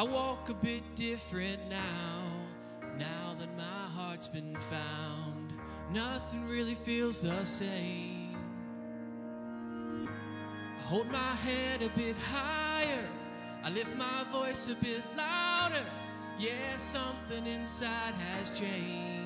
I walk a bit different now, now that my heart's been found. Nothing really feels the same. I hold my head a bit higher, I lift my voice a bit louder. Yeah, something inside has changed.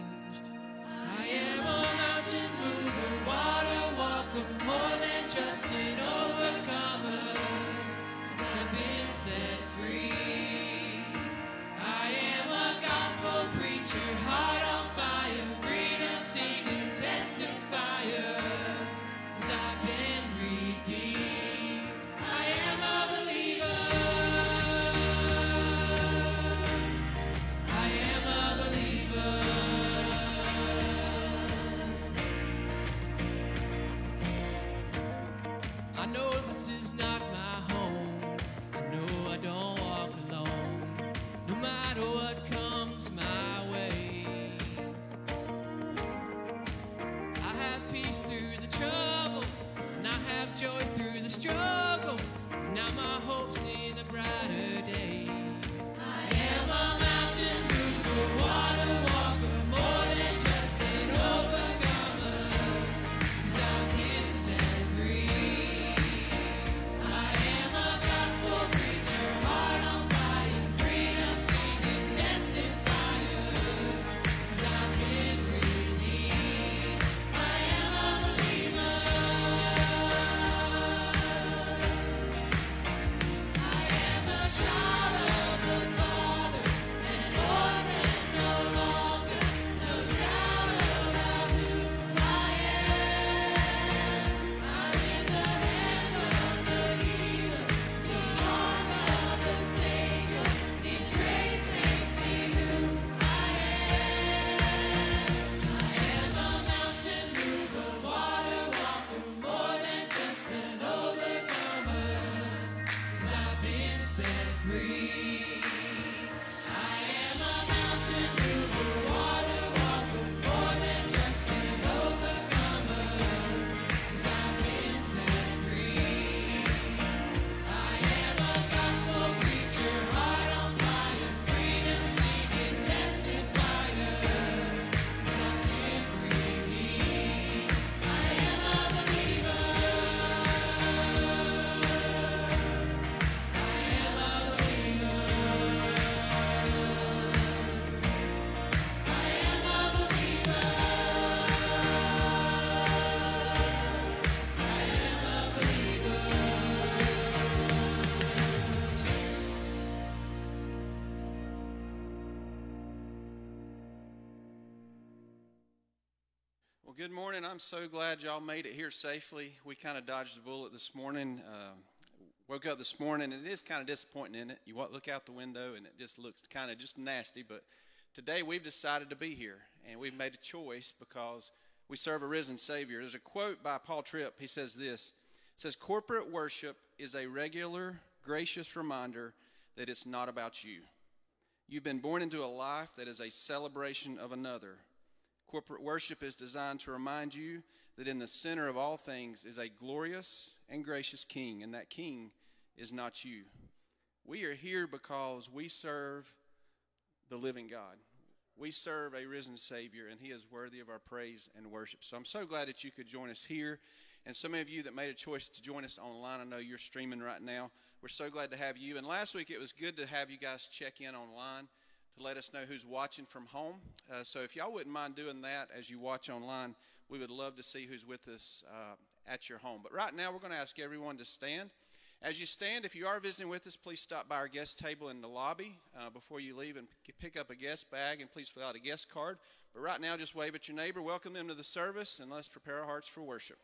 Well, good morning. I'm so glad y'all made it here safely. We kind of dodged the bullet this morning. Uh, woke up this morning, and it is kind of disappointing, isn't it? You look out the window, and it just looks kind of just nasty. But today we've decided to be here, and we've made a choice because we serve a risen Savior. There's a quote by Paul Tripp. He says this. It says, "Corporate worship is a regular, gracious reminder that it's not about you. You've been born into a life that is a celebration of another." Corporate worship is designed to remind you that in the center of all things is a glorious and gracious King, and that King is not you. We are here because we serve the living God. We serve a risen Savior, and He is worthy of our praise and worship. So I'm so glad that you could join us here. And some of you that made a choice to join us online, I know you're streaming right now. We're so glad to have you. And last week it was good to have you guys check in online to let us know who's watching from home. Uh, so if y'all wouldn't mind doing that as you watch online, we would love to see who's with us uh, at your home. But right now, we're going to ask everyone to stand. As you stand, if you are visiting with us, please stop by our guest table in the lobby uh, before you leave and p- pick up a guest bag and please fill out a guest card. But right now, just wave at your neighbor, welcome them to the service, and let's prepare our hearts for worship.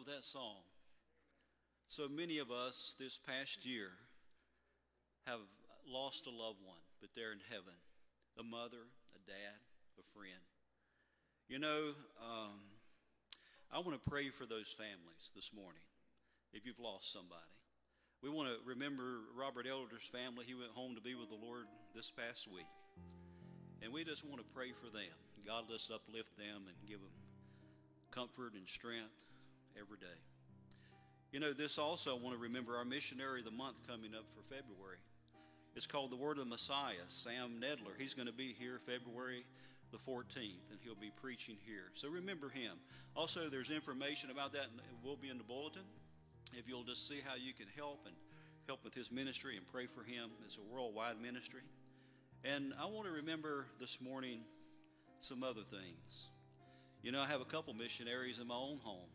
Love that song. So many of us this past year have lost a loved one, but they're in heaven a mother, a dad, a friend. You know, um, I want to pray for those families this morning if you've lost somebody. We want to remember Robert Elder's family. He went home to be with the Lord this past week. And we just want to pray for them. God, let's uplift them and give them comfort and strength every day. You know, this also, I want to remember our missionary of the month coming up for February. It's called The Word of the Messiah, Sam Nadler. He's going to be here February the 14th, and he'll be preaching here. So remember him. Also, there's information about that, and it will be in the bulletin. If you'll just see how you can help and help with his ministry and pray for him, it's a worldwide ministry. And I want to remember this morning some other things. You know, I have a couple missionaries in my own home,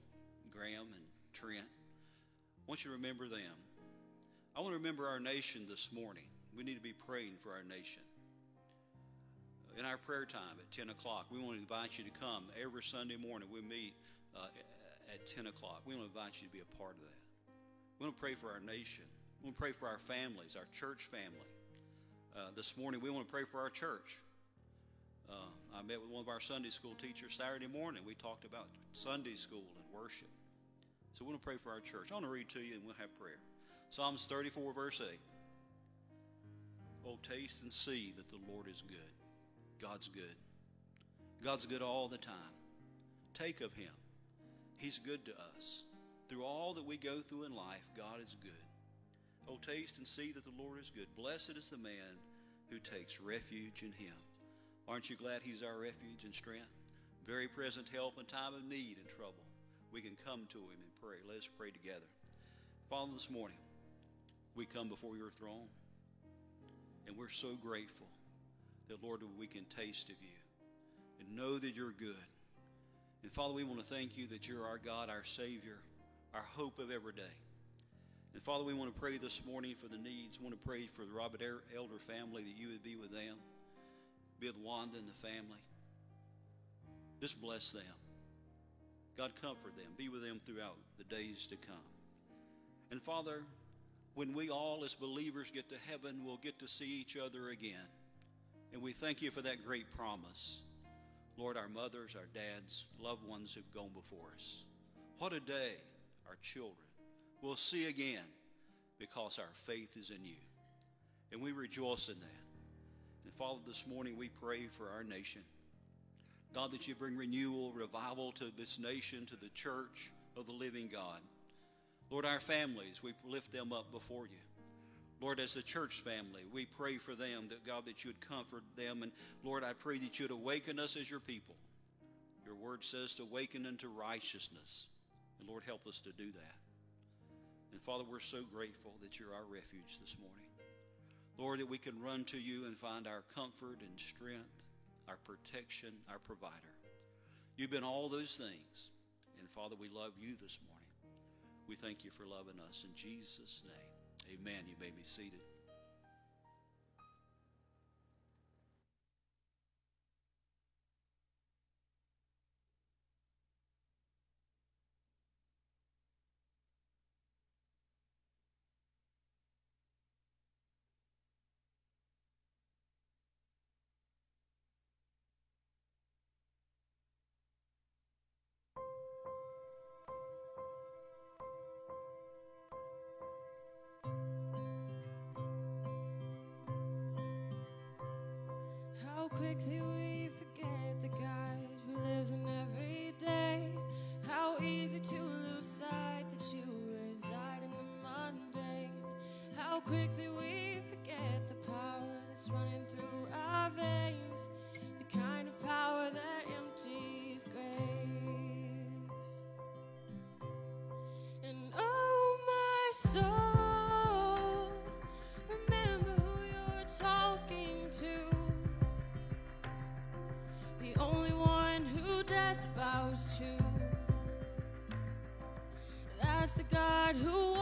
Graham and Trent. I want you to remember them. I want to remember our nation this morning. We need to be praying for our nation. In our prayer time at 10 o'clock, we want to invite you to come. Every Sunday morning, we meet uh, at 10 o'clock. We want to invite you to be a part of that. We want to pray for our nation. We want to pray for our families, our church family. Uh, this morning, we want to pray for our church. Uh, I met with one of our Sunday school teachers Saturday morning. We talked about Sunday school and worship. So we want to pray for our church. I want to read to you and we'll have prayer. Psalms 34, verse 8. Oh, taste and see that the Lord is good. God's good. God's good all the time. Take of Him. He's good to us. Through all that we go through in life, God is good. Oh, taste and see that the Lord is good. Blessed is the man who takes refuge in Him. Aren't you glad He's our refuge and strength? Very present help in time of need and trouble. We can come to Him and pray. Let's pray together. Father, this morning, we come before your throne, and we're so grateful that, Lord, we can taste of you and know that you're good. And Father, we want to thank you that you're our God, our Savior, our hope of every day. And Father, we want to pray this morning for the needs. We want to pray for the Robert Elder family that you would be with them, be with Wanda and the family. Just bless them. God, comfort them. Be with them throughout the days to come. And Father, when we all as believers get to heaven, we'll get to see each other again. And we thank you for that great promise. Lord, our mothers, our dads, loved ones who've gone before us. What a day our children will see again because our faith is in you. And we rejoice in that. And Father, this morning we pray for our nation. God, that you bring renewal, revival to this nation, to the church of the living God. Lord, our families, we lift them up before you. Lord, as a church family, we pray for them that God, that you would comfort them. And Lord, I pray that you'd awaken us as your people. Your word says to awaken unto righteousness. And Lord, help us to do that. And Father, we're so grateful that you're our refuge this morning. Lord, that we can run to you and find our comfort and strength, our protection, our provider. You've been all those things. And Father, we love you this morning. We thank you for loving us. In Jesus' name, amen. You may be seated. Quickly we That's the God who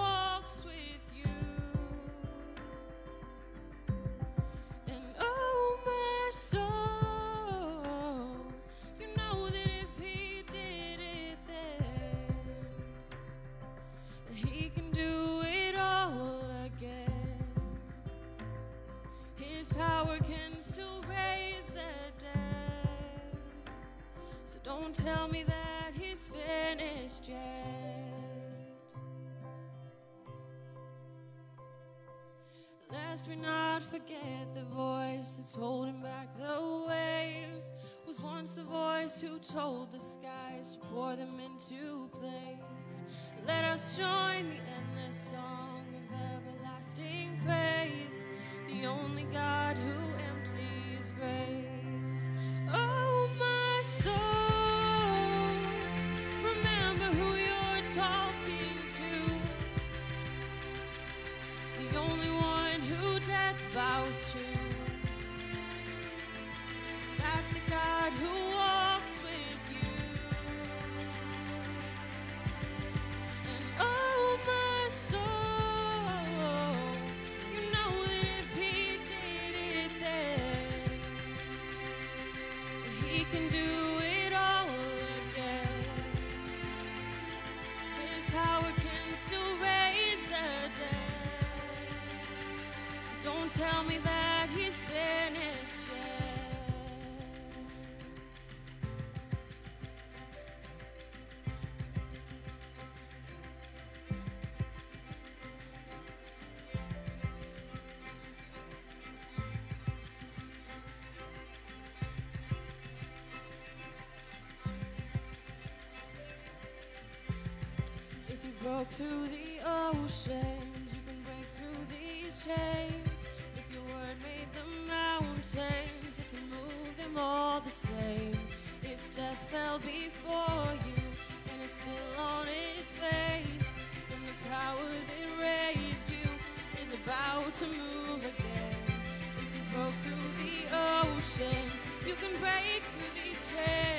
Lest we not forget the voice that's holding back the waves was once the voice who told the skies to pour them into place. Let us join the endless song of everlasting praise, the only God Broke through the oceans, you can break through these chains. If your word made the mountains, it can move them all the same. If death fell before you and it's still on its face, then the power that raised you is about to move again. If you broke through the oceans, you can break through these chains.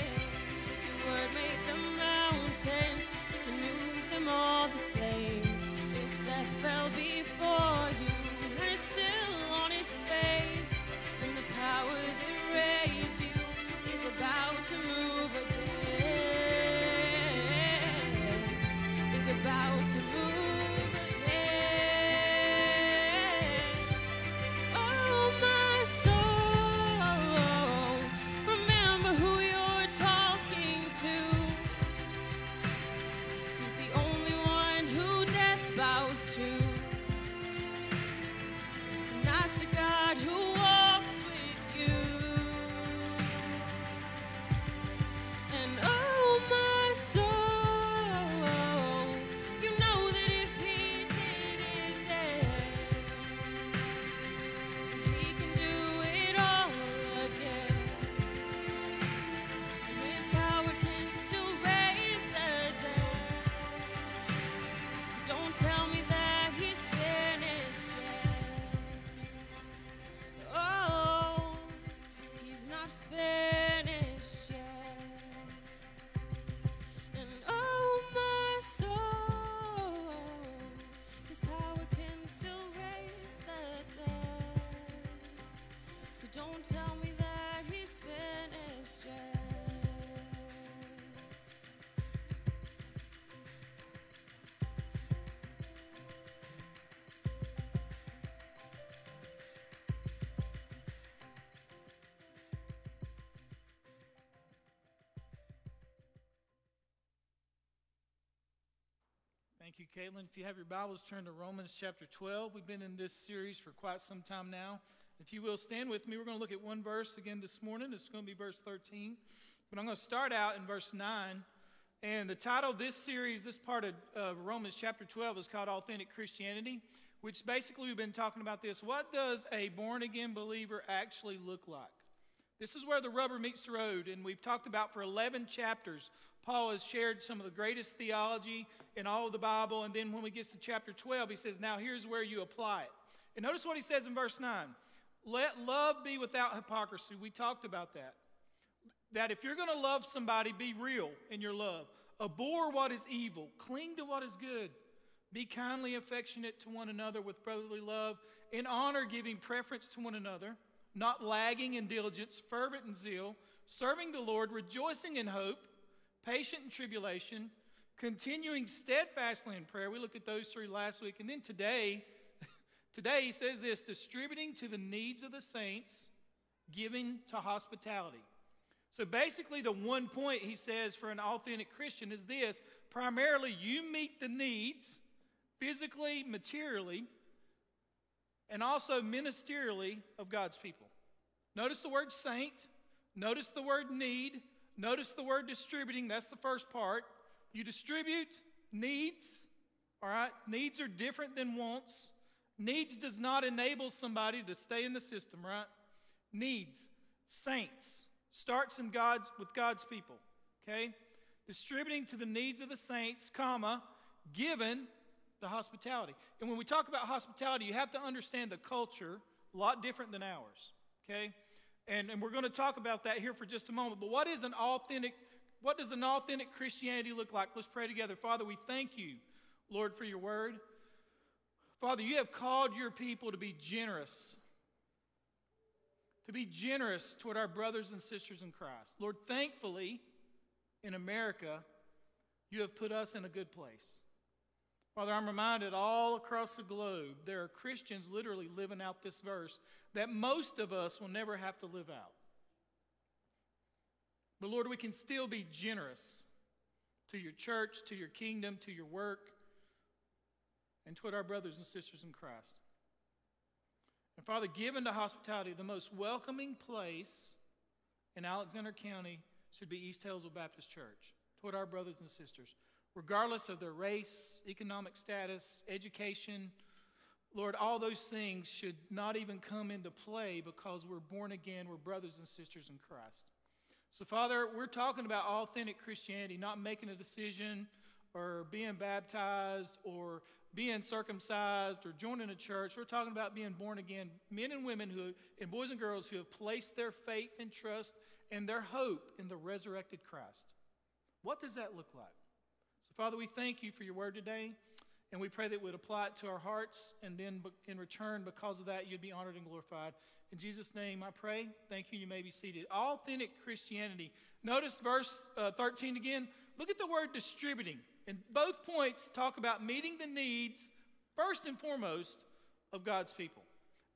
To Thank you, Caitlin. If you have your Bibles, turn to Romans chapter 12. We've been in this series for quite some time now. If you will stand with me, we're going to look at one verse again this morning. It's going to be verse 13. But I'm going to start out in verse 9. And the title of this series, this part of Romans chapter 12, is called Authentic Christianity, which basically we've been talking about this. What does a born again believer actually look like? This is where the rubber meets the road, and we've talked about for 11 chapters. Paul has shared some of the greatest theology in all of the Bible, and then when we get to chapter 12, he says, Now here's where you apply it. And notice what he says in verse 9 Let love be without hypocrisy. We talked about that. That if you're going to love somebody, be real in your love. Abhor what is evil, cling to what is good. Be kindly affectionate to one another with brotherly love, in honor giving preference to one another not lagging in diligence, fervent in zeal, serving the Lord, rejoicing in hope, patient in tribulation, continuing steadfastly in prayer. We looked at those three last week. And then today, today he says this distributing to the needs of the saints, giving to hospitality. So basically, the one point he says for an authentic Christian is this primarily, you meet the needs physically, materially, and also ministerially of God's people. Notice the word saint, notice the word need, notice the word distributing. That's the first part. You distribute needs, all right? Needs are different than wants. Needs does not enable somebody to stay in the system, right? Needs, saints, starts in God's with God's people, okay? Distributing to the needs of the saints, comma, given the hospitality. And when we talk about hospitality, you have to understand the culture a lot different than ours. Okay? And, and we're going to talk about that here for just a moment. But what is an authentic, what does an authentic Christianity look like? Let's pray together. Father, we thank you, Lord, for your word. Father, you have called your people to be generous. To be generous toward our brothers and sisters in Christ. Lord, thankfully, in America, you have put us in a good place. Father, I'm reminded all across the globe there are Christians literally living out this verse that most of us will never have to live out. But Lord, we can still be generous to your church, to your kingdom, to your work, and toward our brothers and sisters in Christ. And Father, given to hospitality, the most welcoming place in Alexander County should be East Hillsville Baptist Church toward our brothers and sisters regardless of their race, economic status, education. Lord, all those things should not even come into play because we're born again, we're brothers and sisters in Christ. So, Father, we're talking about authentic Christianity, not making a decision or being baptized or being circumcised or joining a church. We're talking about being born again, men and women who, and boys and girls who have placed their faith and trust and their hope in the resurrected Christ. What does that look like? Father, we thank you for your word today, and we pray that we'd apply it to our hearts, and then in return, because of that, you'd be honored and glorified. In Jesus' name, I pray. Thank you. You may be seated. Authentic Christianity. Notice verse uh, 13 again. Look at the word distributing. And both points talk about meeting the needs, first and foremost, of God's people.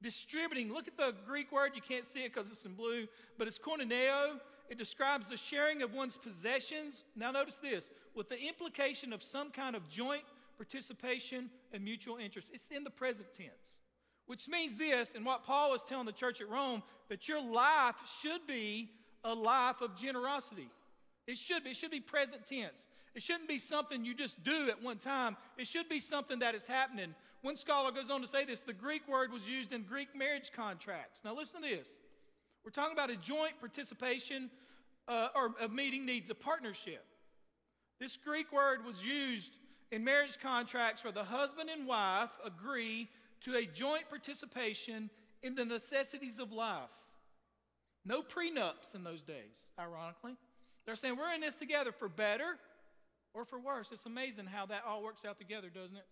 Distributing, look at the Greek word. You can't see it because it's in blue, but it's koinoneo it describes the sharing of one's possessions. Now, notice this with the implication of some kind of joint participation and mutual interest. It's in the present tense, which means this, and what Paul is telling the church at Rome, that your life should be a life of generosity. It should be. It should be present tense. It shouldn't be something you just do at one time. It should be something that is happening. One scholar goes on to say this the Greek word was used in Greek marriage contracts. Now, listen to this. We're talking about a joint participation uh, or a meeting needs, a partnership. This Greek word was used in marriage contracts where the husband and wife agree to a joint participation in the necessities of life. No prenups in those days, ironically. They're saying we're in this together for better or for worse. It's amazing how that all works out together, doesn't it?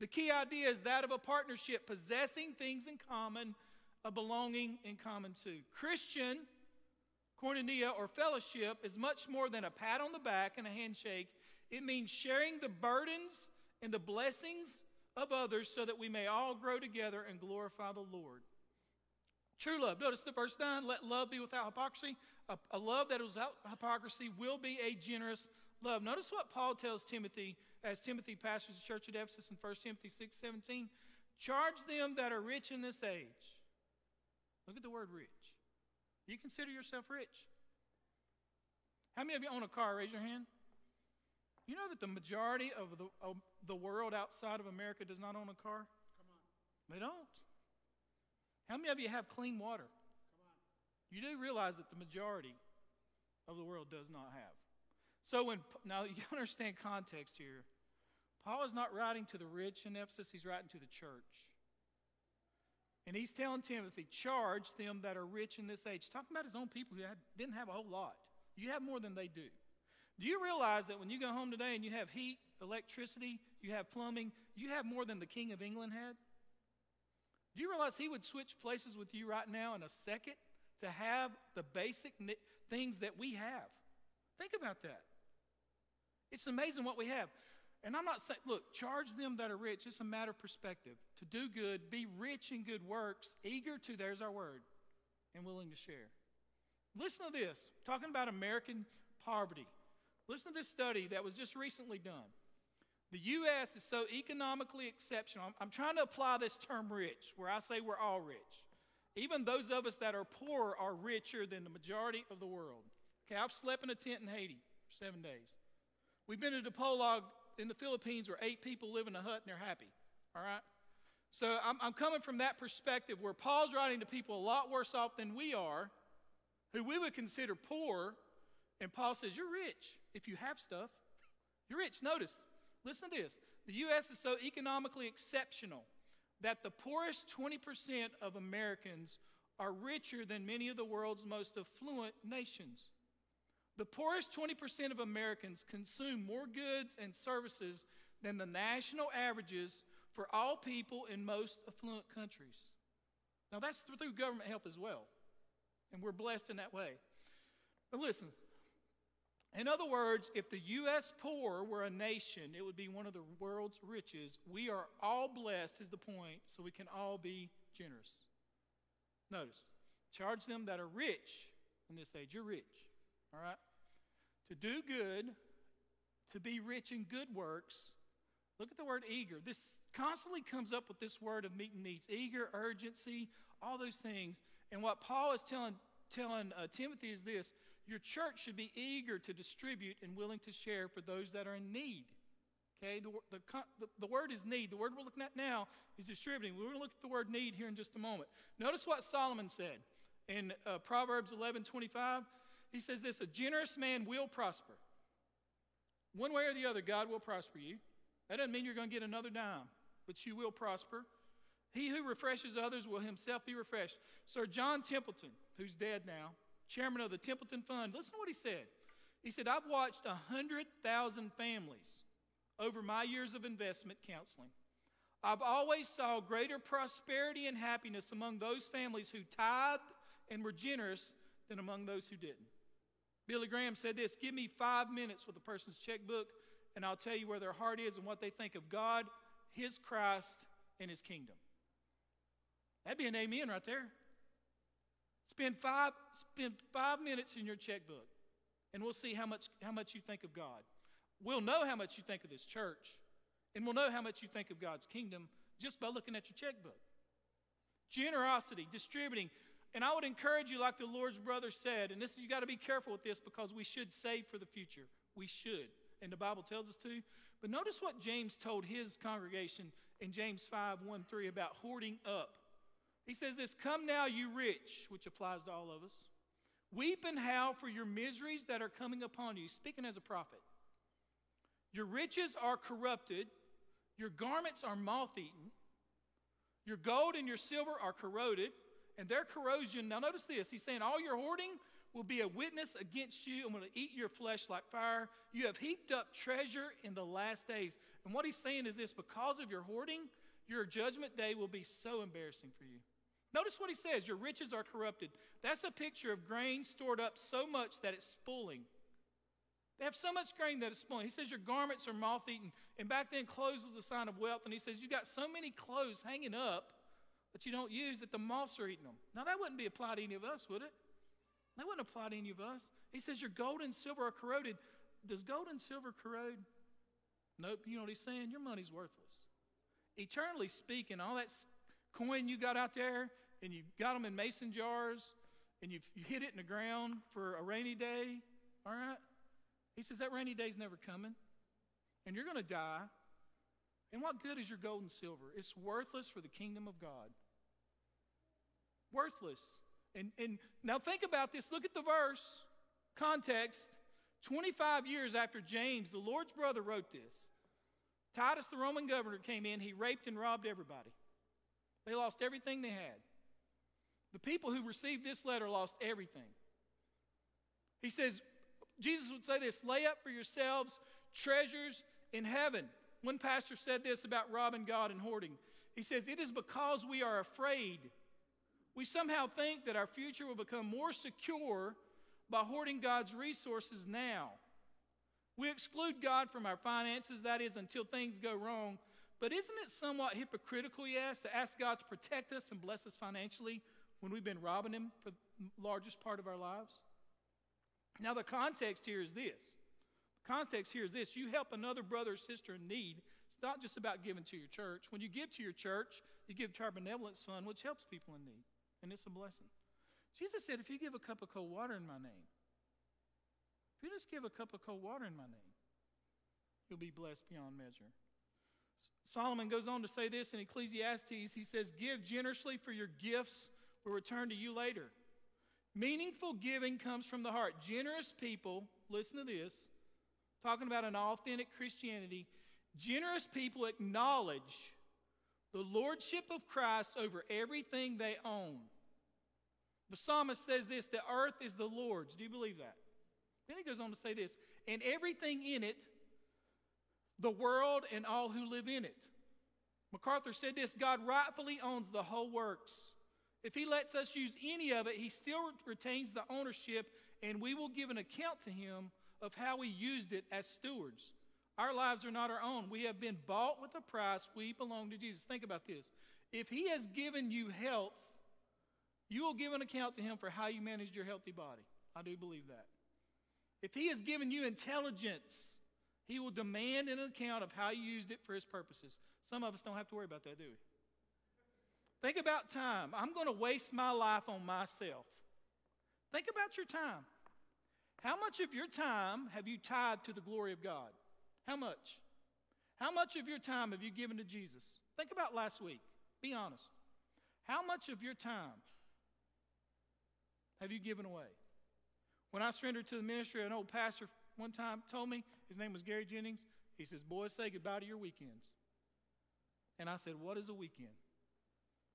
The key idea is that of a partnership, possessing things in common a belonging in common to. Christian koinonia or fellowship is much more than a pat on the back and a handshake. It means sharing the burdens and the blessings of others so that we may all grow together and glorify the Lord. True love. Notice the verse 9 let love be without hypocrisy. A, a love that is without hypocrisy will be a generous love. Notice what Paul tells Timothy as Timothy pastors the church at Ephesus in 1 Timothy 6 17. Charge them that are rich in this age. Look at the word rich. Do you consider yourself rich? How many of you own a car? Raise your hand. You know that the majority of the, of the world outside of America does not own a car? Come on. They don't. How many of you have clean water? Come on. You do realize that the majority of the world does not have. So when now you understand context here. Paul is not writing to the rich in Ephesus, he's writing to the church. And he's telling Timothy, charge them that are rich in this age. Talking about his own people who had, didn't have a whole lot. You have more than they do. Do you realize that when you go home today and you have heat, electricity, you have plumbing, you have more than the King of England had? Do you realize he would switch places with you right now in a second to have the basic things that we have? Think about that. It's amazing what we have. And I'm not saying, look, charge them that are rich. It's a matter of perspective. To do good, be rich in good works, eager to, there's our word, and willing to share. Listen to this talking about American poverty. Listen to this study that was just recently done. The U.S. is so economically exceptional. I'm, trying to apply this term rich, where I say we're all rich. Even those of us that are poor are richer than the majority of the world. Okay, I've slept in a tent in Haiti for seven days. We've been to Dipolog in the Philippines where eight people live in a hut and they're happy. All right? So I'm, I'm coming from that perspective where Paul's writing to people a lot worse off than we are, who we would consider poor, and Paul says, You're rich if you have stuff. You're rich. Notice, listen to this. The U.S. is so economically exceptional that the poorest 20% of Americans are richer than many of the world's most affluent nations. The poorest 20% of Americans consume more goods and services than the national averages for all people in most affluent countries. Now, that's through government help as well, and we're blessed in that way. But listen, in other words, if the U.S. poor were a nation, it would be one of the world's riches. We are all blessed, is the point, so we can all be generous. Notice, charge them that are rich in this age. You're rich, all right? To do good, to be rich in good works. Look at the word eager. This constantly comes up with this word of meeting needs eager, urgency, all those things. And what Paul is telling, telling uh, Timothy is this your church should be eager to distribute and willing to share for those that are in need. Okay, the, the, the, the, word is need. The word we're looking at now is distributing. We're going to look at the word need here in just a moment. Notice what Solomon said in uh, Proverbs 11 25. He says this A generous man will prosper. One way or the other, God will prosper you. That doesn't mean you're going to get another dime, but you will prosper. He who refreshes others will himself be refreshed. Sir John Templeton, who's dead now, chairman of the Templeton Fund, listen to what he said. He said, I've watched 100,000 families over my years of investment counseling. I've always saw greater prosperity and happiness among those families who tithed and were generous than among those who didn't. Billy Graham said this Give me five minutes with a person's checkbook, and I'll tell you where their heart is and what they think of God, His Christ, and His kingdom. That'd be an amen right there. Spend five, spend five minutes in your checkbook, and we'll see how much, how much you think of God. We'll know how much you think of this church, and we'll know how much you think of God's kingdom just by looking at your checkbook. Generosity, distributing. And I would encourage you, like the Lord's brother said, and this you got to be careful with this because we should save for the future. We should. And the Bible tells us to. But notice what James told his congregation in James 5 1 3 about hoarding up. He says this Come now, you rich, which applies to all of us. Weep and howl for your miseries that are coming upon you. Speaking as a prophet. Your riches are corrupted, your garments are moth eaten, your gold and your silver are corroded, and their corrosion. Now, notice this. He's saying, All your hoarding will be a witness against you and will eat your flesh like fire. You have heaped up treasure in the last days. And what he's saying is this because of your hoarding, your judgment day will be so embarrassing for you. Notice what he says your riches are corrupted. That's a picture of grain stored up so much that it's spoiling. They have so much grain that it's spoiling. He says your garments are moth eaten. And back then, clothes was a sign of wealth. And he says you got so many clothes hanging up that you don't use that the moths are eating them. Now, that wouldn't be applied to any of us, would it? That wouldn't apply to any of us. He says your gold and silver are corroded. does gold and silver corrode? Nope. You know what he's saying? Your money's worthless. Eternally speaking, all that coin you got out there, and you got them in mason jars, and you you hid it in the ground for a rainy day, all right? He says that rainy day's never coming, and you're going to die. And what good is your gold and silver? It's worthless for the kingdom of God. Worthless. And, and now think about this. Look at the verse, context. 25 years after James, the Lord's brother, wrote this. Titus, the Roman governor, came in. He raped and robbed everybody. They lost everything they had. The people who received this letter lost everything. He says, Jesus would say this lay up for yourselves treasures in heaven. One pastor said this about robbing God and hoarding. He says, It is because we are afraid. We somehow think that our future will become more secure by hoarding God's resources now. We exclude God from our finances, that is, until things go wrong. But isn't it somewhat hypocritical, yes, to ask God to protect us and bless us financially when we've been robbing Him for the largest part of our lives? Now, the context here is this. The context here is this. You help another brother or sister in need. It's not just about giving to your church. When you give to your church, you give to our benevolence fund, which helps people in need, and it's a blessing. Jesus said, if you give a cup of cold water in my name, if you just give a cup of cold water in my name, you'll be blessed beyond measure. Solomon goes on to say this in Ecclesiastes. He says, Give generously, for your gifts will return to you later. Meaningful giving comes from the heart. Generous people, listen to this, talking about an authentic Christianity, generous people acknowledge the lordship of Christ over everything they own. The psalmist says this the earth is the Lord's. Do you believe that? Then he goes on to say this, and everything in it, the world and all who live in it. MacArthur said this God rightfully owns the whole works. If he lets us use any of it, he still retains the ownership, and we will give an account to him of how we used it as stewards. Our lives are not our own. We have been bought with a price. We belong to Jesus. Think about this. If he has given you health, you will give an account to him for how you managed your healthy body. I do believe that. If he has given you intelligence, he will demand an account of how you used it for his purposes. Some of us don't have to worry about that, do we? Think about time. I'm going to waste my life on myself. Think about your time. How much of your time have you tied to the glory of God? How much? How much of your time have you given to Jesus? Think about last week. Be honest. How much of your time have you given away? When I surrendered to the ministry, an old pastor one time told me, his name was Gary Jennings, he says, Boys, say goodbye to your weekends. And I said, What is a weekend?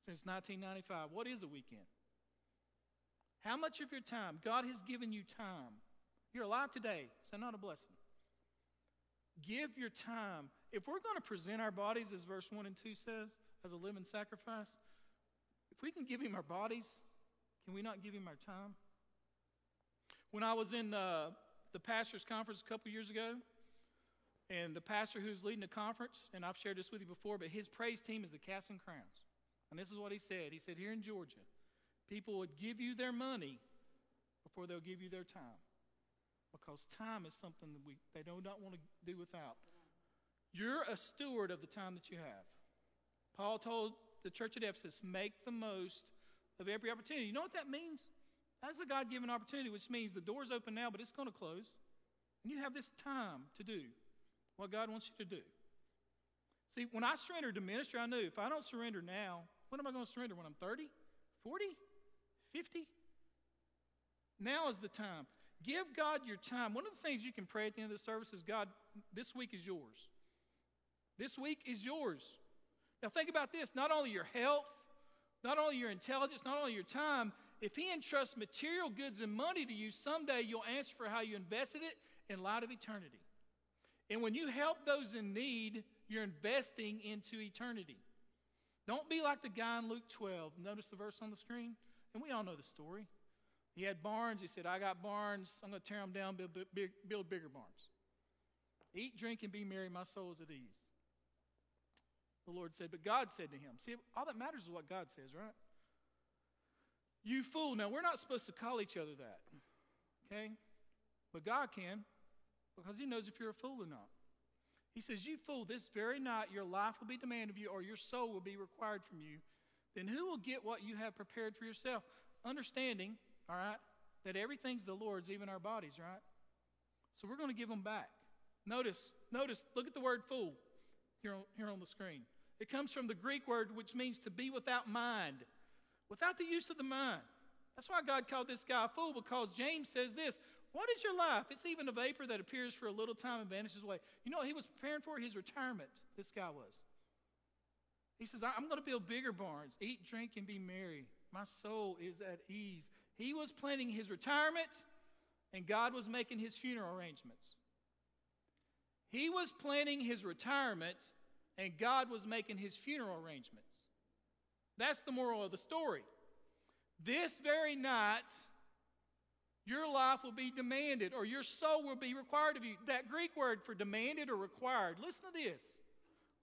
Since 1995, what is a weekend? How much of your time? God has given you time. You're alive today. That not a blessing? Give your time. If we're going to present our bodies, as verse 1 and 2 says, as a living sacrifice, if we can give Him our bodies, can we not give Him our time? When I was in uh, the pastor's conference a couple years ago, and the pastor who's leading the conference, and I've shared this with you before, but his praise team is the Casting Crowns. And this is what he said. He said, Here in Georgia, people would give you their money before they'll give you their time. Because time is something that we, they do not want to do without. You're a steward of the time that you have. Paul told the church at Ephesus, make the most of every opportunity. You know what that means? That's a God given opportunity, which means the door's open now, but it's going to close. And you have this time to do what God wants you to do. See, when I surrendered to ministry, I knew if I don't surrender now, when am I going to surrender? When I'm 30, 40, 50? Now is the time. Give God your time. One of the things you can pray at the end of the service is God, this week is yours. This week is yours. Now, think about this not only your health, not only your intelligence, not only your time, if He entrusts material goods and money to you, someday you'll answer for how you invested it in light of eternity. And when you help those in need, you're investing into eternity. Don't be like the guy in Luke 12. Notice the verse on the screen? And we all know the story. He had barns. He said, I got barns. I'm going to tear them down, build, build, bigger barns. Eat, drink, and be merry. My soul is at ease. The Lord said, but God said to him, See, all that matters is what God says, right? You fool. Now, we're not supposed to call each other that, okay? But God can because he knows if you're a fool or not. He says, You fool, this very night your life will be demanded of you, or your soul will be required from you. Then who will get what you have prepared for yourself? Understanding, all right, that everything's the Lord's, even our bodies, right? So we're going to give them back. Notice, notice, look at the word fool here on, here on the screen. It comes from the Greek word which means to be without mind, without the use of the mind. That's why God called this guy a fool, because James says this What is your life? It's even a vapor that appears for a little time and vanishes away. You know he was preparing for? His retirement. This guy was. He says, I'm going to build bigger barns, eat, drink, and be merry. My soul is at ease. He was planning his retirement, and God was making his funeral arrangements. He was planning his retirement, and God was making his funeral arrangements. That's the moral of the story. This very night, your life will be demanded, or your soul will be required of you. That Greek word for demanded or required, listen to this,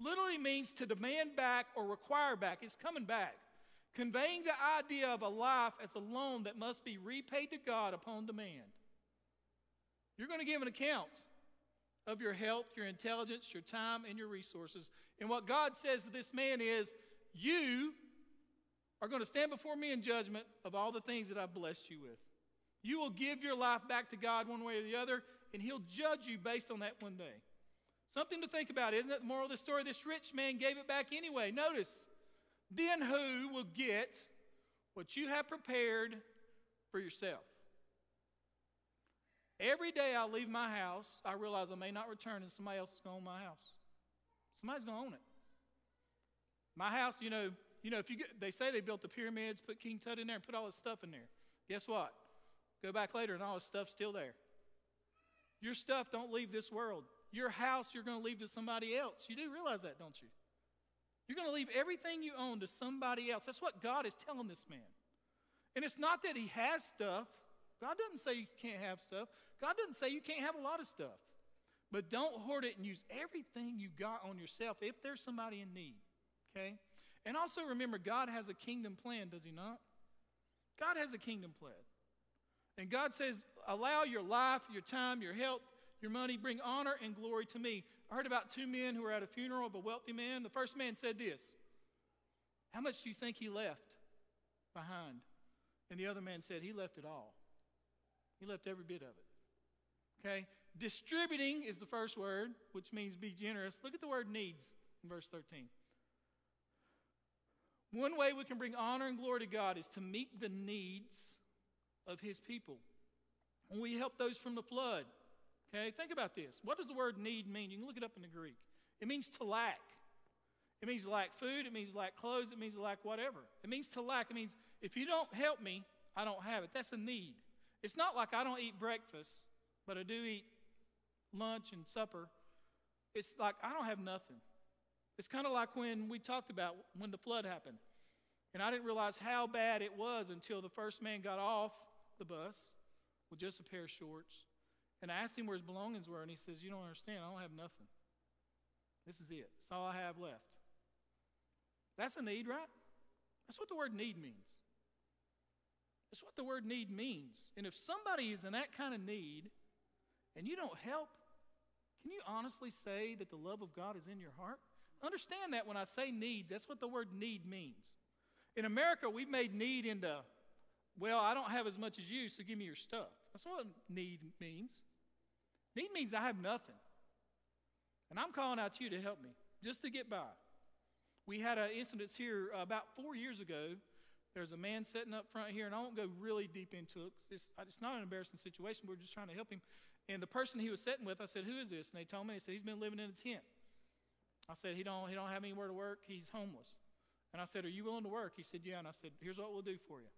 literally means to demand back or require back. It's coming back, conveying the idea of a life as a loan that must be repaid to God upon demand. You're going to give an account of your health, your intelligence, your time, and your resources. And what God says to this man is, You are going to stand before me in judgment of all the things that I've blessed you with. You will give your life back to God one way or the other, and He'll judge you based on that one day. Something to think about, isn't it? The moral of the story this rich man gave it back anyway. Notice, then who will get what you have prepared for yourself? Every day I leave my house, I realize I may not return, and somebody else is going to own my house. Somebody's going to own it. My house, you know, you know, if you get, they say they built the pyramids, put King Tut in there, and put all this stuff in there. Guess what? Go back later, and all this stuff's still there. Your stuff don't leave this world. Your house, you're going to leave to somebody else. You do realize that, don't you? You're going to leave everything you own to somebody else. That's what God is telling this man. And it's not that he has stuff. God doesn't say you can't have stuff. God doesn't say you can't have a lot of stuff. But don't hoard it and use everything you got on yourself if there's somebody in need. Okay? And also remember, God has a kingdom plan, does He not? God has a kingdom plan. And God says, allow your life, your time, your health, your money, bring honor and glory to me. I heard about two men who were at a funeral of a wealthy man. The first man said this How much do you think he left behind? And the other man said, He left it all. He left every bit of it. Okay? Distributing is the first word, which means be generous. Look at the word needs in verse 13. One way we can bring honor and glory to God is to meet the needs of His people. When we help those from the flood, okay, think about this. What does the word need mean? You can look it up in the Greek. It means to lack. It means lack food. It means lack clothes. It means lack whatever. It means to lack. It means if you don't help me, I don't have it. That's a need. It's not like I don't eat breakfast, but I do eat lunch and supper. It's like I don't have nothing. It's kind of like when we talked about when the flood happened. And I didn't realize how bad it was until the first man got off the bus with just a pair of shorts. And I asked him where his belongings were, and he says, You don't understand. I don't have nothing. This is it. That's all I have left. That's a need, right? That's what the word need means. That's what the word need means. And if somebody is in that kind of need and you don't help, can you honestly say that the love of God is in your heart? Understand that when I say needs, that's what the word need means. In America, we've made need into, well, I don't have as much as you, so give me your stuff. That's what need means. Need means I have nothing. And I'm calling out to you to help me, just to get by. We had an incident here about four years ago. There's a man sitting up front here, and I won't go really deep into it. It's, it's not an embarrassing situation. We're just trying to help him. And the person he was sitting with, I said, "Who is this?" And they told me. They said, "He's been living in a tent." I said, "He don't. He don't have anywhere to work. He's homeless." And I said, Are you willing to work? He said, Yeah. And I said, Here's what we'll do for you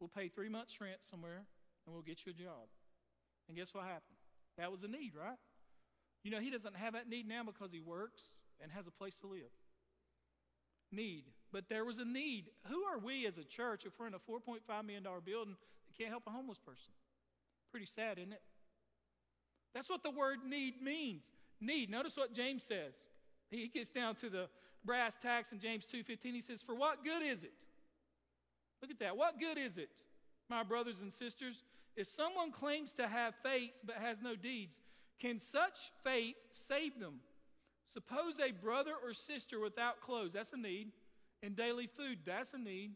we'll pay three months' rent somewhere, and we'll get you a job. And guess what happened? That was a need, right? You know, he doesn't have that need now because he works and has a place to live. Need. But there was a need. Who are we as a church if we're in a $4.5 million building that can't help a homeless person? Pretty sad, isn't it? That's what the word need means. Need. Notice what James says. He gets down to the brass tacks in James 2:15. He says, "For what good is it?" Look at that. What good is it, my brothers and sisters, if someone claims to have faith but has no deeds? Can such faith save them? Suppose a brother or sister without clothes, that's a need, and daily food, that's a need.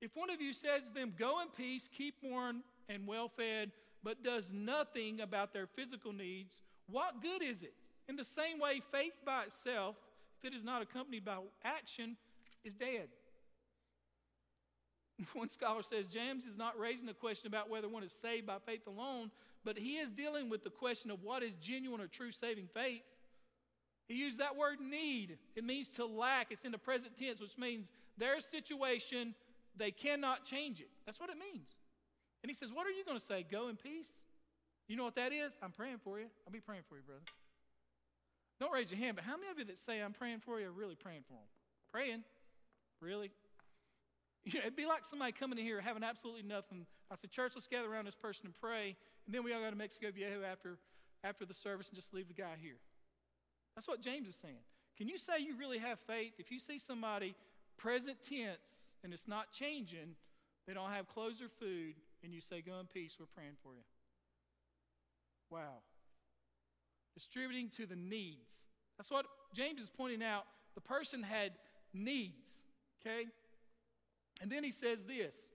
If one of you says to them, Go in peace, keep warm and well fed, but does nothing about their physical needs, what good is it? In the same way, faith by itself, if it is not accompanied by action, is dead. One scholar says James is not raising the question about whether one is saved by faith alone, but he is dealing with the question of what is genuine or true saving faith. He used that word need. It means to lack. It's in the present tense, which means their situation, they cannot change it. That's what it means. And he says, What are you going to say? Go in peace? You know what that is? I'm praying for you. I'll be praying for you, brother. Don't raise your hand, but how many of you that say I'm praying for you are really praying for them? Praying? Really? It'd be like somebody coming in here having absolutely nothing. I said, Church, let's gather around this person and pray, and then we all go to Mexico Viejo after, after the service and just leave the guy here. That's what James is saying. Can you say you really have faith if you see somebody present tense and it's not changing, they don't have clothes or food, and you say, Go in peace, we're praying for you? Wow. Distributing to the needs. That's what James is pointing out. The person had needs, okay? And then he says this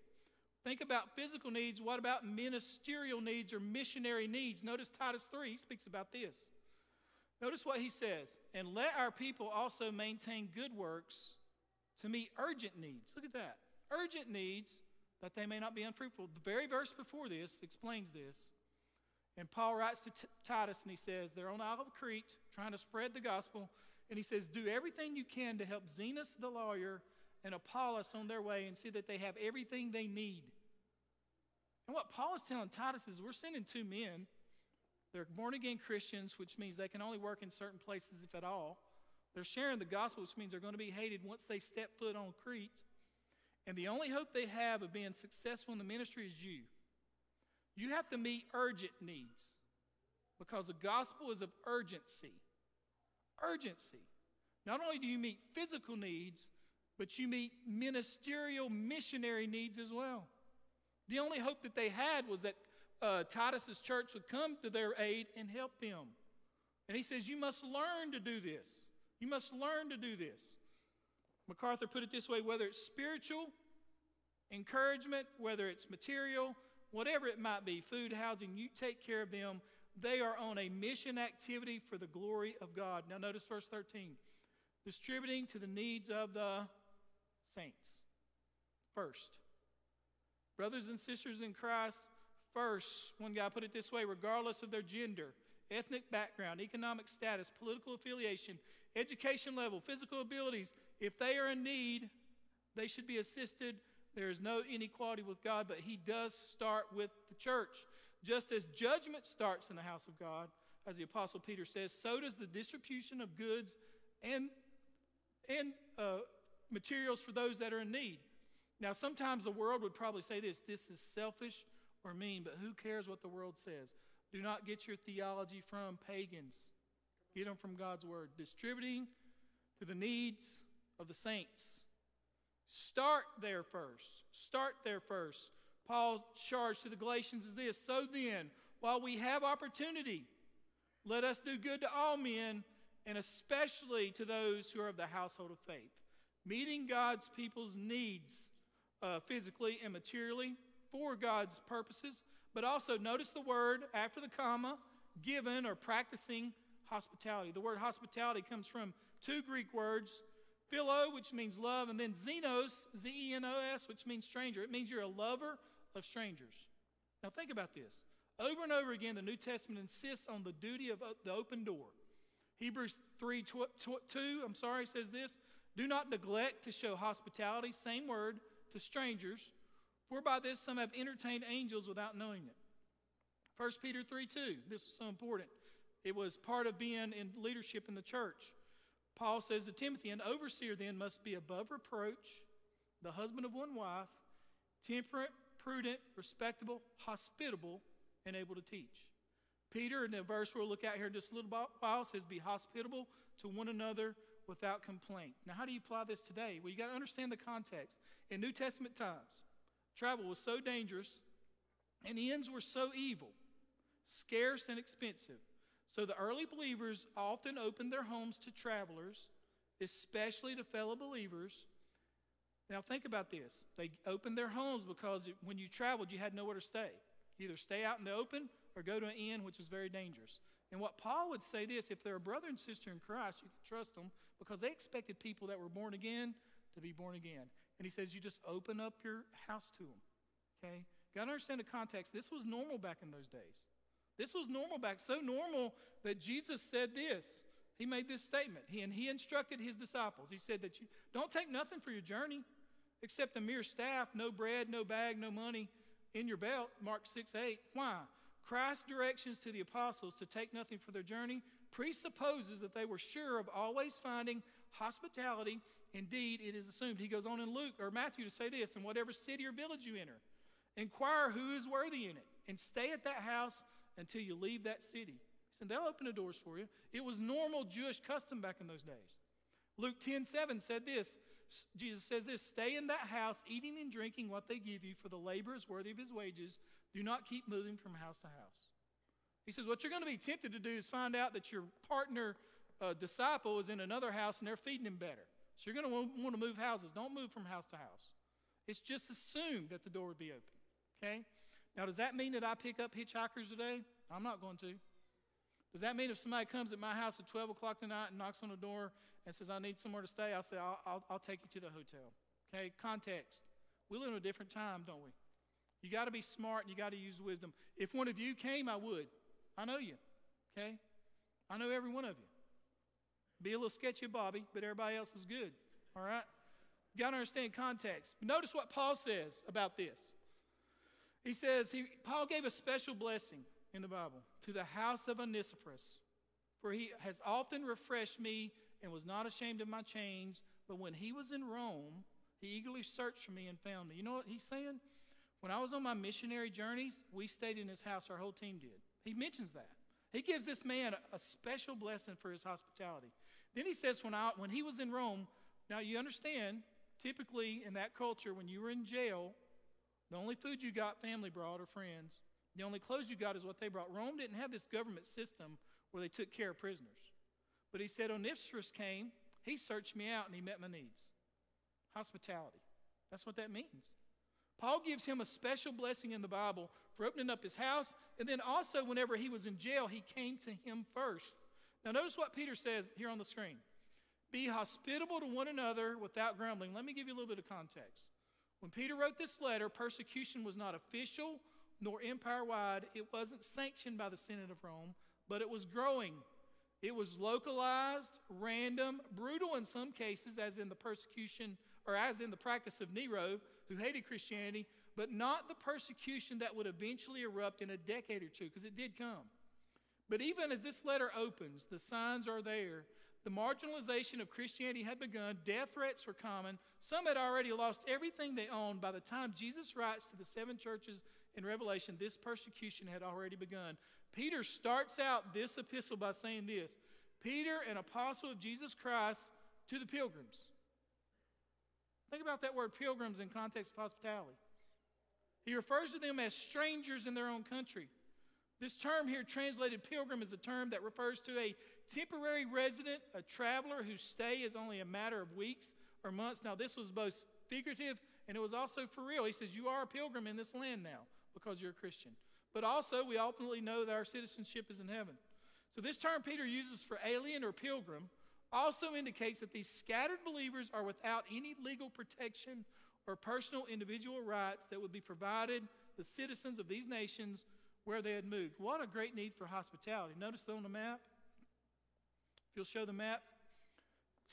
think about physical needs. What about ministerial needs or missionary needs? Notice Titus 3 he speaks about this. Notice what he says. And let our people also maintain good works to meet urgent needs. Look at that. Urgent needs that they may not be unfruitful. The very verse before this explains this. And Paul writes to T- Titus and he says, They're on Isle of Crete trying to spread the gospel. And he says, Do everything you can to help Zenas the lawyer and Apollos on their way and see that they have everything they need. And what Paul is telling Titus is, We're sending two men. They're born again Christians, which means they can only work in certain places, if at all. They're sharing the gospel, which means they're going to be hated once they step foot on Crete. And the only hope they have of being successful in the ministry is you. You have to meet urgent needs because the gospel is of urgency. Urgency. Not only do you meet physical needs, but you meet ministerial missionary needs as well. The only hope that they had was that uh, Titus's church would come to their aid and help them. And he says, You must learn to do this. You must learn to do this. MacArthur put it this way whether it's spiritual encouragement, whether it's material, whatever it might be food, housing you take care of them. They are on a mission activity for the glory of God. Now, notice verse 13 distributing to the needs of the saints. First, brothers and sisters in Christ, first, one guy put it this way regardless of their gender, ethnic background, economic status, political affiliation, education level, physical abilities, if they are in need, they should be assisted. There is no inequality with God, but He does start with the church. Just as judgment starts in the house of God, as the Apostle Peter says, so does the distribution of goods and, and uh, materials for those that are in need. Now, sometimes the world would probably say this this is selfish or mean, but who cares what the world says? Do not get your theology from pagans, get them from God's word. Distributing to the needs of the saints. Start there first. Start there first. Paul's charge to the Galatians is this So then, while we have opportunity, let us do good to all men, and especially to those who are of the household of faith. Meeting God's people's needs uh, physically and materially for God's purposes, but also notice the word after the comma, given or practicing hospitality. The word hospitality comes from two Greek words philo, which means love, and then xenos, Z E N O S, which means stranger. It means you're a lover of strangers. Now, think about this. Over and over again, the New Testament insists on the duty of the open door. Hebrews 3 2, I'm sorry, says this Do not neglect to show hospitality, same word, to strangers, for by this some have entertained angels without knowing it. 1 Peter 3 2, this is so important. It was part of being in leadership in the church. Paul says to Timothy, An overseer then must be above reproach, the husband of one wife, temperate, prudent, respectable, hospitable, and able to teach. Peter, in the verse we'll look at here in just a little while, says, Be hospitable to one another without complaint. Now, how do you apply this today? Well, you got to understand the context. In New Testament times, travel was so dangerous and the ends were so evil, scarce and expensive, So the early believers often opened their homes to travelers, especially to fellow believers. Now think about this. They opened their homes because when you traveled, you had nowhere to stay. Either stay out in the open or go to an inn, which is very dangerous. And what Paul would say this if they're a brother and sister in Christ, you can trust them because they expected people that were born again to be born again. And he says, you just open up your house to them. Okay? Got to understand the context. This was normal back in those days. This was normal back, so normal that Jesus said this. He made this statement, he, and he instructed his disciples. He said that you don't take nothing for your journey except a mere staff, no bread, no bag, no money in your belt. Mark 6 8. Why? Christ's directions to the apostles to take nothing for their journey presupposes that they were sure of always finding hospitality. Indeed, it is assumed. He goes on in Luke or Matthew to say this in whatever city or village you enter, inquire who is worthy in it, and stay at that house until you leave that city. He said, They'll open the doors for you. It was normal Jewish custom back in those days. Luke 10 7 said this Jesus says this Stay in that house, eating and drinking what they give you, for the labor is worthy of his wages. Do not keep moving from house to house. He says, What you're going to be tempted to do is find out that your partner uh, disciple is in another house and they're feeding him better. So you're going to want to move houses. Don't move from house to house. It's just assumed that the door would be open. Okay? Now, does that mean that I pick up hitchhikers today? I'm not going to. Does that mean if somebody comes at my house at 12 o'clock tonight and knocks on the door and says, I need somewhere to stay, I'll say, I'll, I'll, I'll take you to the hotel. Okay? Context. We live in a different time, don't we? You got to be smart and you got to use wisdom. If one of you came, I would. I know you. Okay? I know every one of you. Be a little sketchy, Bobby, but everybody else is good. All right? You got to understand context. Notice what Paul says about this. He says, he, Paul gave a special blessing in the Bible to the house of Onesiphorus, for he has often refreshed me and was not ashamed of my chains. But when he was in Rome, he eagerly searched for me and found me. You know what he's saying? When I was on my missionary journeys, we stayed in his house, our whole team did. He mentions that. He gives this man a, special blessing for his hospitality. Then he says, when, I, when he was in Rome, now you understand, typically in that culture, when you were in jail, the only food you got, family brought or friends. The only clothes you got is what they brought. Rome didn't have this government system where they took care of prisoners. But he said, Onesiphorus came, he searched me out, and he met my needs. Hospitality. That's what that means. Paul gives him a special blessing in the Bible for opening up his house, and then also, whenever he was in jail, he came to him first. Now, notice what Peter says here on the screen Be hospitable to one another without grumbling. Let me give you a little bit of context. When Peter wrote this letter, persecution was not official nor empire wide. It wasn't sanctioned by the Senate of Rome, but it was growing. It was localized, random, brutal in some cases, as in the persecution or as in the practice of Nero, who hated Christianity, but not the persecution that would eventually erupt in a decade or two, because it did come. But even as this letter opens, the signs are there. The marginalization of Christianity had begun. Death threats were common. Some had already lost everything they owned. By the time Jesus writes to the seven churches in Revelation, this persecution had already begun. Peter starts out this epistle by saying this Peter, an apostle of Jesus Christ, to the pilgrims. Think about that word pilgrims in context of hospitality. He refers to them as strangers in their own country. This term here, translated pilgrim, is a term that refers to a temporary resident, a traveler whose stay is only a matter of weeks or months. Now, this was both figurative and it was also for real. He says, You are a pilgrim in this land now because you're a Christian. But also, we ultimately know that our citizenship is in heaven. So, this term Peter uses for alien or pilgrim also indicates that these scattered believers are without any legal protection or personal individual rights that would be provided the citizens of these nations where they had moved. What a great need for hospitality. Notice on the map. If you'll show the map.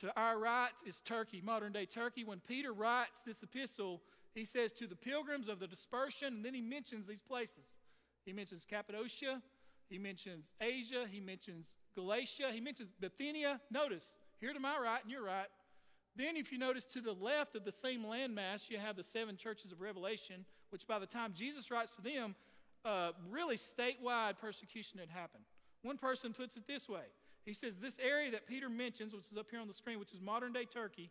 To our right is Turkey, modern day Turkey. When Peter writes this epistle, he says to the pilgrims of the dispersion, and then he mentions these places. He mentions Cappadocia, he mentions Asia, he mentions Galatia, he mentions Bithynia. Notice, here to my right and your right. Then, if you notice to the left of the same landmass, you have the seven churches of Revelation, which by the time Jesus writes to them, uh, really statewide persecution had happened. One person puts it this way He says, This area that Peter mentions, which is up here on the screen, which is modern day Turkey,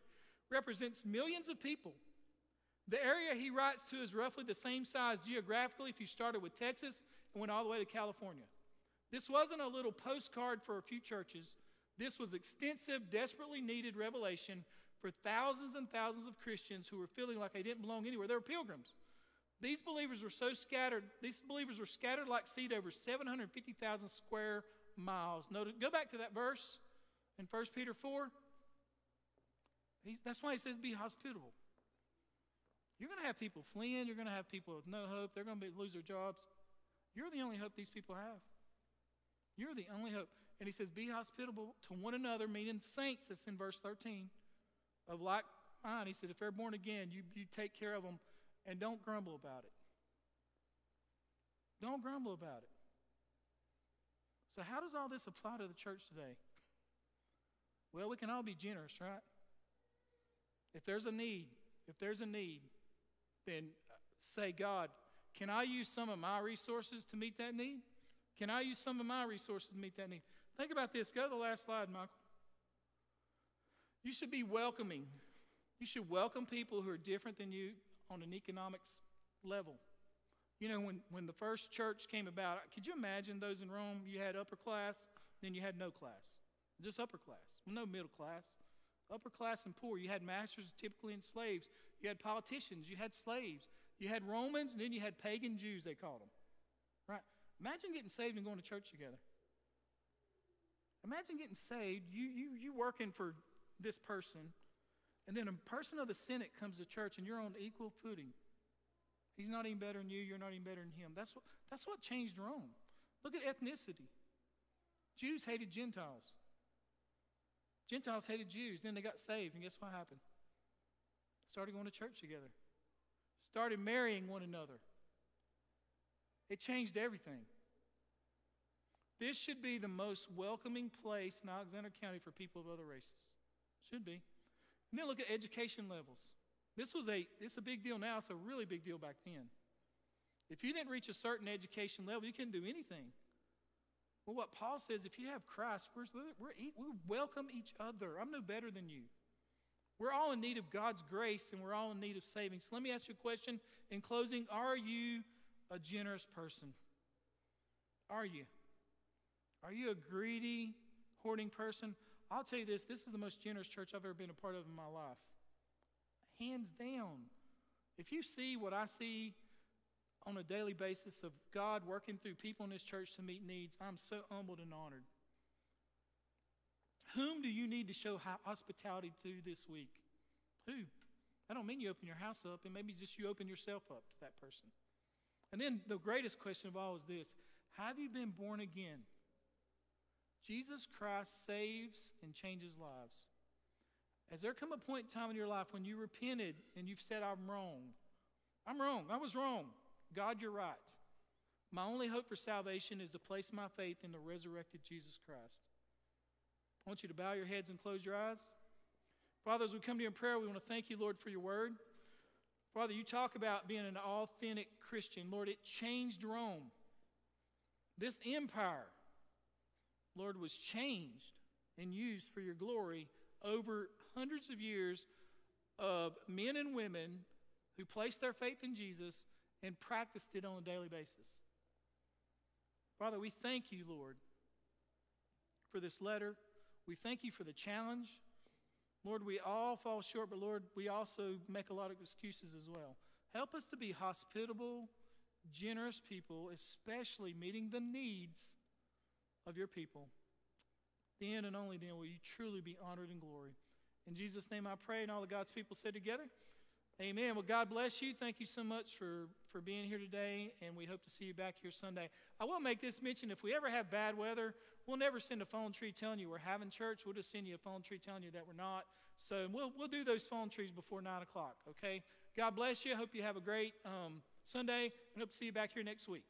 represents millions of people. The area he writes to is roughly the same size geographically if you started with Texas and went all the way to California. This wasn't a little postcard for a few churches. This was extensive, desperately needed revelation for thousands and thousands of Christians who were feeling like they didn't belong anywhere. They were pilgrims. These believers were so scattered, these believers were scattered like seed over 750,000 square miles. Notice, go back to that verse in 1 Peter 4. He's, that's why he says, be hospitable. You're going to have people fleeing. You're going to have people with no hope. They're going to lose their jobs. You're the only hope these people have. You're the only hope. And he says, be hospitable to one another, meaning saints. That's in verse 13. Of like mind. He said, if they're born again, you, you take care of them and don't grumble about it. Don't grumble about it. So, how does all this apply to the church today? Well, we can all be generous, right? If there's a need, if there's a need, then say, God, can I use some of my resources to meet that need? Can I use some of my resources to meet that need? Think about this. Go to the last slide, Michael. You should be welcoming. You should welcome people who are different than you on an economics level. You know, when, when the first church came about, could you imagine those in Rome? You had upper class, then you had no class, just upper class, no middle class. Upper class and poor. You had masters typically and slaves. You had politicians. You had slaves. You had Romans, and then you had pagan Jews, they called them. Right? Imagine getting saved and going to church together. Imagine getting saved, you, you, you working for this person, and then a person of the Senate comes to church and you're on equal footing. He's not even better than you, you're not even better than him. That's what, that's what changed Rome. Look at ethnicity. Jews hated Gentiles. Gentiles hated Jews. Then they got saved, and guess what happened? Started going to church together, started marrying one another. It changed everything. This should be the most welcoming place in Alexander County for people of other races. Should be. And then look at education levels. This was a it's a big deal now. It's a really big deal back then. If you didn't reach a certain education level, you couldn't do anything. Well, what Paul says, if you have Christ, we're, we're, we welcome each other. I'm no better than you. We're all in need of God's grace and we're all in need of saving. So let me ask you a question in closing. Are you a generous person? Are you? Are you a greedy, hoarding person? I'll tell you this this is the most generous church I've ever been a part of in my life. Hands down. If you see what I see on a daily basis of God working through people in this church to meet needs, I'm so humbled and honored. Whom do you need to show hospitality to this week? Who? I don't mean you open your house up, and maybe just you open yourself up to that person. And then the greatest question of all is this Have you been born again? Jesus Christ saves and changes lives. Has there come a point in time in your life when you repented and you've said, I'm wrong? I'm wrong. I was wrong. God, you're right. My only hope for salvation is to place my faith in the resurrected Jesus Christ. I want you to bow your heads and close your eyes. Father, as we come to you in prayer, we want to thank you, Lord, for your word. Father, you talk about being an authentic Christian. Lord, it changed Rome. This empire, Lord, was changed and used for your glory over hundreds of years of men and women who placed their faith in Jesus and practiced it on a daily basis. Father, we thank you, Lord, for this letter. We thank you for the challenge. Lord, we all fall short, but Lord, we also make a lot of excuses as well. Help us to be hospitable, generous people, especially meeting the needs of your people. Then and only then will you truly be honored in glory. In Jesus' name I pray, and all the God's people said together. Amen. Well, God bless you. Thank you so much for, for being here today, and we hope to see you back here Sunday. I will make this mention if we ever have bad weather, we'll never send a phone tree telling you we're having church. We'll just send you a phone tree telling you that we're not. So we'll, we'll do those phone trees before 9 o'clock, okay? God bless you. Hope you have a great um, Sunday, and hope to see you back here next week.